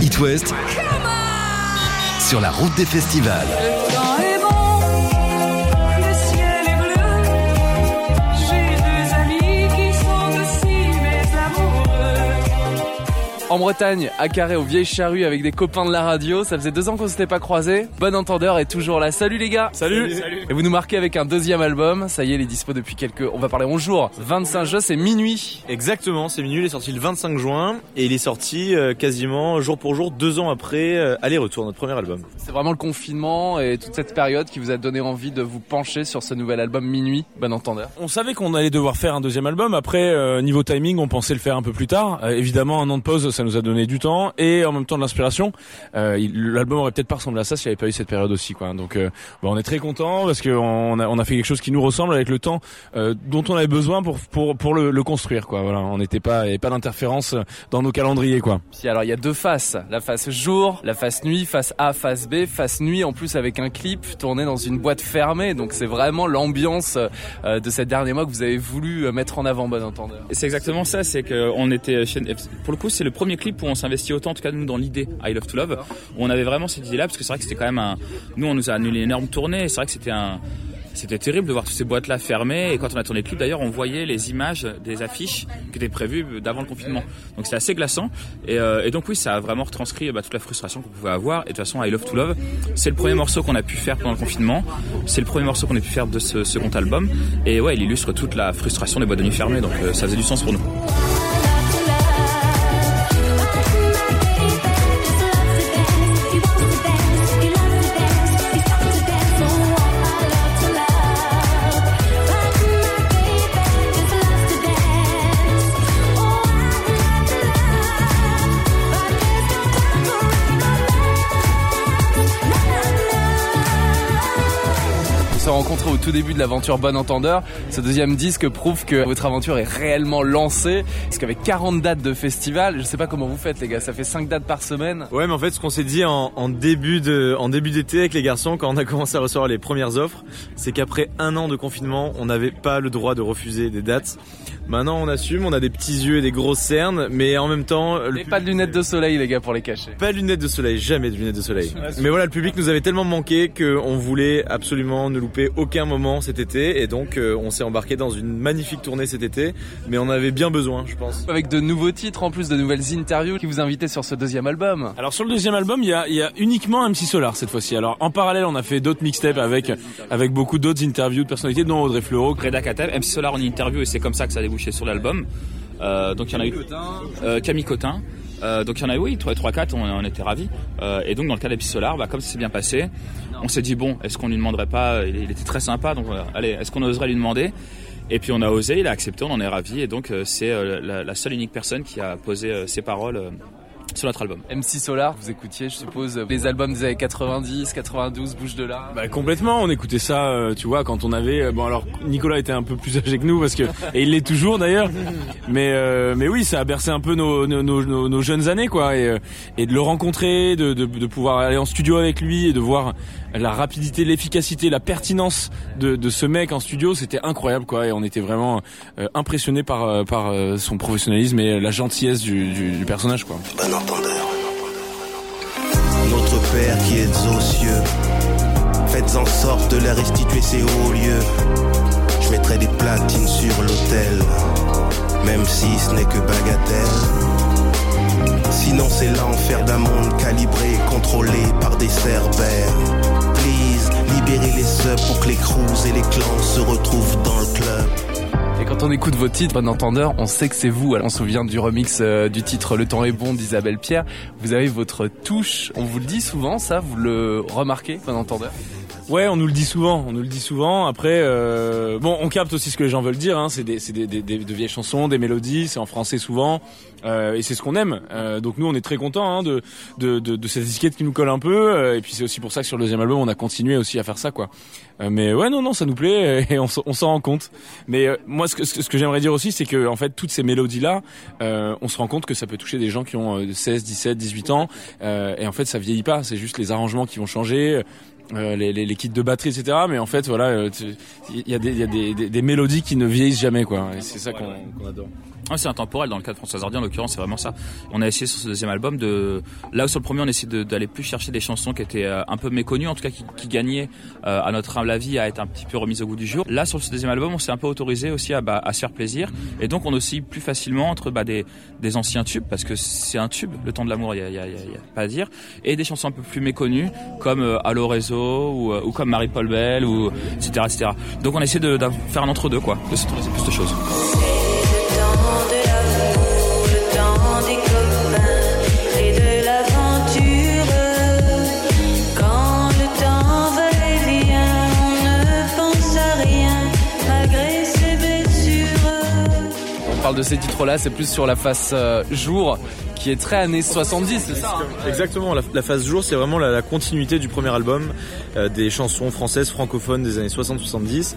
It West sur la route des festivals. En Bretagne, à Carré, aux Vieilles Charrues, avec des copains de la radio. Ça faisait deux ans qu'on s'était pas croisés. Bon entendeur est toujours là. Salut les gars Salut. Et vous nous marquez avec un deuxième album. Ça y est, il est dispo depuis quelques... On va parler 11 jours. 25 jeux, c'est minuit. Exactement, c'est minuit, il est sorti le 25 juin et il est sorti euh, quasiment jour pour jour deux ans après euh, Aller-Retour, notre premier album. C'est vraiment le confinement et toute cette période qui vous a donné envie de vous pencher sur ce nouvel album Minuit. Bon entendeur. On savait qu'on allait devoir faire un deuxième album. Après, euh, niveau timing, on pensait le faire un peu plus tard. Euh, évidemment, un an de pause, ça nous a donné du temps et en même temps de l'inspiration. Euh, L'album aurait peut-être pas ressemblé à ça s'il n'y avait pas eu cette période aussi. Quoi. Donc, euh, bon, on est très content parce qu'on a, on a fait quelque chose qui nous ressemble avec le temps euh, dont on avait besoin pour pour pour le, le construire. Quoi. Voilà, on n'était pas, il n'y avait pas d'interférence dans nos calendriers. Quoi. Puis alors il y a deux faces, la face jour, la face nuit, face A, face B, face nuit en plus avec un clip tourné dans une boîte fermée, donc c'est vraiment l'ambiance euh, de ces derniers mois que vous avez voulu mettre en avant, bon entendeur. Et C'est exactement ça, c'est que on était chez... pour le coup c'est le premier clip où on s'investit autant, en tout cas nous dans l'idée I Love to Love, où on avait vraiment cette idée-là parce que c'est vrai que c'était quand même un, nous on nous a annulé une énorme tournée, et c'est vrai que c'était un, c'était terrible de voir toutes ces boîtes-là fermées et quand on a tourné le clip d'ailleurs on voyait les images des affiches qui étaient prévues d'avant le confinement. Donc c'était assez glaçant et, euh, donc oui ça a vraiment retranscrit bah, toute la frustration qu'on pouvait avoir et de toute façon I Love to Love c'est le premier morceau qu'on a pu faire pendant le confinement, c'est le premier morceau qu'on a pu faire de ce second album et ouais il illustre toute la frustration des boîtes de nuit fermées donc euh, ça faisait du sens pour nous. On s'est rencontrés au tout début de l'aventure Bon Entendeur. Ce deuxième disque prouve que votre aventure est réellement lancée. Parce qu'avec 40 dates de festival, je sais pas comment vous faites les gars, ça fait 5 dates par semaine. Ouais mais en fait ce qu'on s'est dit en début d'été avec les garçons quand on a commencé à recevoir les premières offres, c'est qu'après un an de confinement, on n'avait pas le droit de refuser des dates. Maintenant on assume, on a des petits yeux et des grosses cernes, mais en même temps le Et pas de lunettes de soleil les gars pour les cacher. Pas de lunettes de soleil, jamais de lunettes de soleil. Mais voilà, le public nous avait tellement manqué qu'on voulait absolument ne louper aucun moment cet été et donc euh, on s'est embarqué dans une magnifique tournée cet été, mais on avait bien besoin, je pense. Avec de nouveaux titres, en plus de nouvelles interviews qui vous invitaient sur ce deuxième album. Alors sur le deuxième album, il y a, il y a uniquement MC Solar cette fois-ci. Alors en parallèle, on a fait d'autres mixtapes avec avec beaucoup d'autres interviews de personnalités, dont Audrey Fleurot. Reda Kateb, MC Solar en interview et c'est comme ça que ça a débouché sur l'album. Euh, donc il y en a eu euh, Camille Cotin. Euh, donc il y en a eu, oui, 3 3 4, on, on était ravis. Euh, et donc dans le cas d'Epi Solar, bah, comme ça s'est bien passé, on s'est dit bon, est-ce qu'on lui demanderait pas il, il était très sympa, donc allez, est-ce qu'on oserait lui demander? Et puis on a osé, il a accepté, on en est ravis. Et donc c'est la, la seule unique personne qui a posé ses paroles sur notre album. MC Solar, vous écoutiez, je suppose, les albums des années 90, 92, bouge de là. Bah complètement, on écoutait ça, euh, tu vois, quand on avait. euh, Bon alors Nicolas était un peu plus âgé que nous parce que et il l'est toujours d'ailleurs. Mais euh, mais oui, ça a bercé un peu nos nos, nos, nos- nos jeunes années quoi et euh, et de le rencontrer, de, de de pouvoir aller en studio avec lui et de voir la rapidité, l'efficacité, la pertinence de de ce mec en studio, c'était incroyable quoi et on était vraiment euh, impressionnés par euh, par euh, son professionnalisme et la gentillesse du, du, du personnage quoi. Bon Notre Père qui êtes aux cieux, faites en sorte de leur restituer ces hauts lieux. Je mettrai des platines sur l'autel, même si ce n'est que bagatelle. Sinon c'est l'enfer d'un monde calibré, contrôlé par des cerbères. Please, libérez les subs pour que les crews et les clans se retrouvent dans le club. Quand on écoute vos titres, bon entendeur, on sait que c'est vous. Alors, on se souvient du remix euh, du titre Le temps est bon d'Isabelle Pierre. Vous avez votre touche. On vous le dit souvent, ça, vous le remarquez, bon entendeur? Ouais, on nous le dit souvent, on nous le dit souvent. Après, euh, bon, on capte aussi ce que les gens veulent dire. Hein. C'est des, c'est des, des, des- de vieilles chansons, des mélodies, c'est en français souvent, euh, et c'est ce qu'on aime. Euh, donc nous, on est très contents hein, de, de, de, de cette étiquette qui nous colle un peu. euh, et puis c'est aussi pour ça que sur le deuxième album, on a continué aussi à faire ça, quoi. Euh, mais ouais, non, non, ça nous plaît et on, on s'en rend compte. Mais euh, moi, ce que, ce que- j'aimerais dire aussi, c'est que en fait, toutes ces mélodies-là, euh, on se rend compte que ça peut toucher des gens qui ont euh, 16, 17, 18 ans. Et en fait, ça vieillit pas. C'est juste les arrangements qui vont changer euh, les, les, les kits de batterie, etc. Mais en fait, voilà, euh, il y a des, y a des, des, des mélodies qui ne vieillissent jamais, quoi. C'est ça qu'on qu'on adore. Ouais, c'est intemporel dans le cas de François Hardy en l'occurrence c'est vraiment ça. On a essayé sur ce deuxième album de là où sur le premier on essayait d'aller plus chercher des chansons qui étaient euh, un peu méconnues en tout cas qui, qui gagnaient euh, à notre humble avis à être un petit peu remises au goût du jour. Là sur ce deuxième album on s'est un peu autorisé aussi à, bah, à se faire plaisir et donc on oscille plus facilement entre bah, des, des anciens tubes parce que c'est un tube le temps de l'amour il y a, y, a, y a pas à dire et des chansons un peu plus méconnues comme euh, Allo Réseau ou, euh, ou comme Marie-Paul Bell ou etc etc. Donc on a essayé de, faire un entre deux quoi de s'autoriser plus de choses. De ces titres-là, c'est plus sur la face euh, jour qui est très années 70, c'est ça hein Exactement, la, phase jour, c'est vraiment la, la continuité du premier album, euh, des chansons françaises francophones des années 60-70.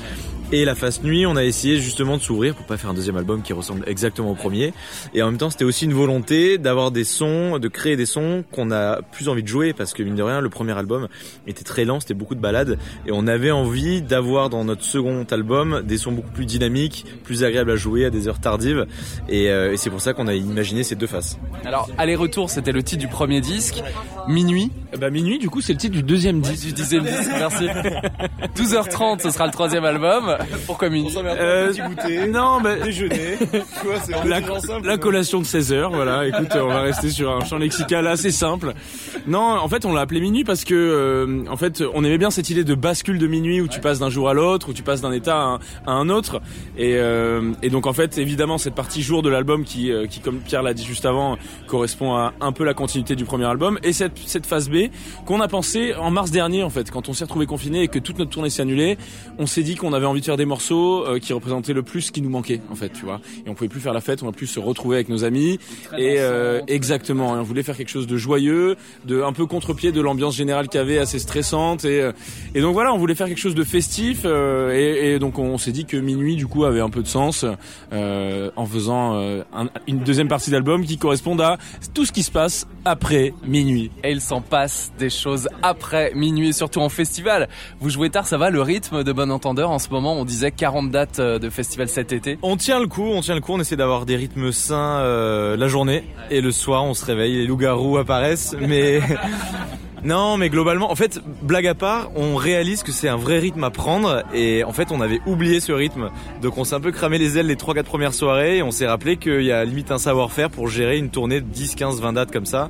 Et la phase nuit, on a essayé justement de s'ouvrir pour pas faire un deuxième album qui ressemble exactement au premier. Et en même temps, c'était aussi une volonté d'avoir des sons, de créer des sons qu'on a plus envie de jouer parce que mine de rien, le premier album était très lent, c'était beaucoup de balades. Et on avait envie d'avoir dans notre second album des sons beaucoup plus dynamiques, plus agréables à jouer à des heures tardives. Et, euh, et c'est pour ça qu'on a imaginé ces deux faces. Alors, aller-retour, c'était le titre du premier disque. Minuit, Bah minuit, du coup, c'est le titre du deuxième disque. du dixième disque, merci. 12h30, ce sera le troisième album. Pourquoi minuit Euh, non, bah, déjeuner. la, la collation de 16 heures, voilà. Écoute, on va rester sur un champ lexical assez simple. Non, en fait, on l'a appelé minuit parce que, euh, en fait, on aimait bien cette idée de bascule de minuit où tu passes d'un jour à l'autre, où tu passes d'un état à un, à un autre. Et, euh, et donc, en fait, évidemment, cette partie jour de l'album qui, euh, qui, comme Pierre l'a dit juste avant, correspond à un peu la continuité du premier album. Et cette, cette phase B qu'on a pensé en mars dernier, en fait, quand on s'est retrouvé confiné et que toute notre tournée s'est annulée, on s'est dit qu'on avait envie de faire des morceaux euh, qui représentaient le plus ce qui nous manquait, en fait, tu vois. Et on pouvait plus faire la fête, on pouvait plus se retrouver avec nos amis. Et euh, exactement, et on voulait faire quelque chose de joyeux, de un peu contre-pied de l'ambiance générale qu'il y avait, assez stressante. Et, euh, et donc voilà, on voulait faire quelque chose de festif. euh, et, et donc on s'est dit que minuit, du coup, avait un peu de sens euh, en faisant un- une deuxième partie d'album qui corresponde à tout ce qui se passe après minuit. Et il s'en passe des choses après minuit, surtout en festival. Vous jouez tard, ça va le rythme de Bon Entendeur en ce moment On disait 40 dates euh, de festival cet été. On tient le coup, on tient le coup, on essaie d'avoir des rythmes sains euh, la journée et le soir on se réveille, les loups-garous apparaissent, mais non, mais globalement, en fait, blague à part, on réalise que c'est un vrai rythme à prendre et en fait on avait oublié ce rythme, donc on s'est un peu cramé les ailes les 3-4 premières soirées et on s'est rappelé qu'il y a limite un savoir-faire pour gérer une tournée de 10, 15, 20 dates comme ça.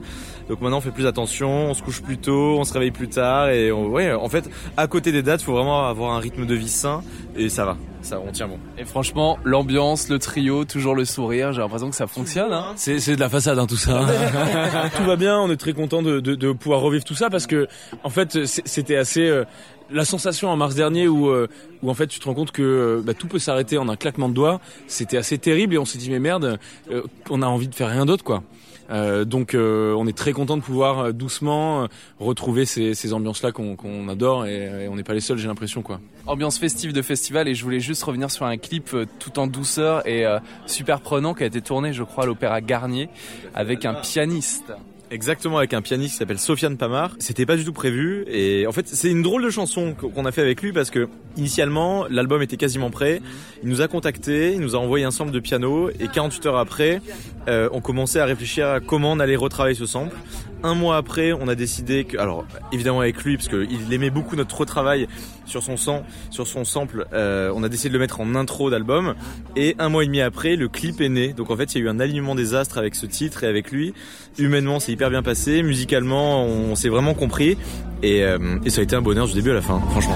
Donc maintenant on fait plus attention, on se couche plus tôt, on se réveille plus tard et on- en fait, à côté des dates, faut vraiment avoir un rythme de vie sain et ça va, ça on tient bon. Et franchement, l'ambiance, le trio, toujours le sourire, j'ai l'impression que ça fonctionne. Hein C'est, c'est de la façade, hein, tout ça. tout va bien, on est très content de, de, de pouvoir revivre tout ça parce que, en fait, c'était assez. euh, la sensation en mars dernier où, euh, où en fait tu te rends compte que euh, bah, tout peut s'arrêter en un claquement de doigts, c'était assez terrible et on s'est dit mais merde, euh, on a envie de faire rien d'autre quoi. Euh, donc euh, on est très content de pouvoir euh, doucement retrouver ces, ces ambiances-là qu'on, adore et, et on n'est pas les seuls j'ai l'impression quoi. Ambiance festive de festival et je voulais juste revenir sur un clip tout en douceur et super prenant qui a été tourné, je crois, à l'Opéra Garnier avec un pianiste. Exactement, avec un pianiste qui s'appelle Sofiane Pamar. C'était pas du tout prévu et en fait c'est une drôle de chanson qu'on a fait avec lui parce que initialement l'album était quasiment prêt. Il nous a contacté, il nous a envoyé un sample de piano et 48 heures après, euh, on commençait à réfléchir à comment on allait retravailler ce sample. Un mois après, on a décidé que, alors évidemment avec lui parce qu'il aimait beaucoup notre retravail sur son sample, euh, on a décidé de le mettre en intro d'album et un mois et demi après, le clip est né. Donc en fait, il y a eu un alignement des astres avec ce titre et avec lui. Humainement, c'est hyper bien passé. Musicalement, on s'est vraiment compris. Et, euh, et ça a été un bonheur du début à la fin, franchement.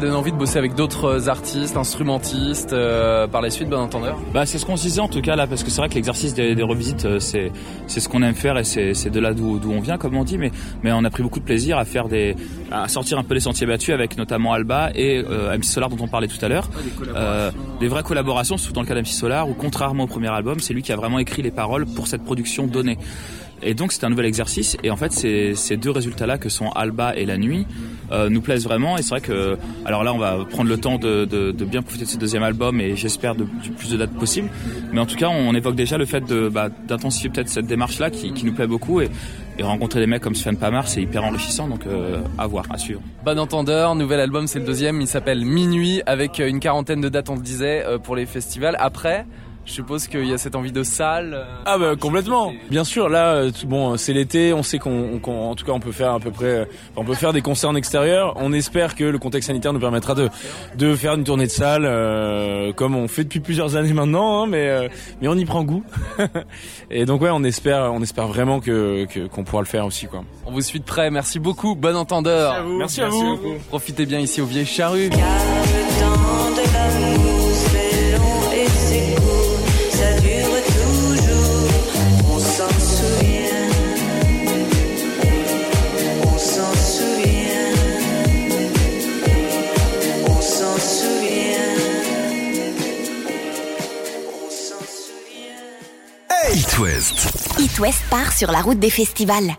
Donne envie de bosser avec d'autres artistes, instrumentistes, euh, par la suite, bon entendeur Bah, c'est ce qu'on se disait en tout cas là, parce que c'est vrai que l'exercice des, des revisites, euh, c'est c'est ce qu'on aime faire et c'est c'est de là d'où d'où on vient, comme on dit. Mais mais on a pris beaucoup de plaisir à faire des à sortir un peu les sentiers battus avec notamment Alba et euh, MC Solar dont on parlait tout à l'heure. Euh, des vraies collaborations, surtout dans le cas d'MC Solar, où contrairement au premier album, c'est lui qui a vraiment écrit les paroles pour cette production donnée. Et donc c'est un nouvel exercice. Et en fait ces, deux résultats là que sont Alba et La Nuit euh, nous plaisent vraiment. Et c'est vrai que alors là on va prendre le temps de, bien profiter de ce deuxième album et j'espère de, du plus de dates possible. Mais en tout cas on évoque déjà le fait bah, d'intensifier peut-être cette démarche là qui, nous plaît beaucoup. Et, rencontrer des mecs comme Sven Pamar c'est hyper enrichissant. Donc euh, à voir à suivre. Bon entendeur, nouvel album, c'est le deuxième, il s'appelle Minuit, avec une quarantaine de dates, on le disait, euh, pour les festivals. Après, je suppose qu'il y a cette envie de salle. euh, Ah bah complètement. Bien sûr, là, euh, bon, c'est l'été, on sait qu'on, en tout cas, on peut faire à peu près, euh, on peut faire des concerts en extérieur. On espère que le contexte sanitaire nous permettra de de faire une tournée de salle, euh, comme on fait depuis plusieurs années maintenant, hein, mais euh, mais on y prend goût. Et donc ouais, on espère, on espère vraiment que, que qu'on pourra le faire aussi, quoi. On vous suit de près, merci beaucoup, bon entendeur. Merci à vous. Profitez bien ici au Vieilles Charrues. West part sur la route des festivals.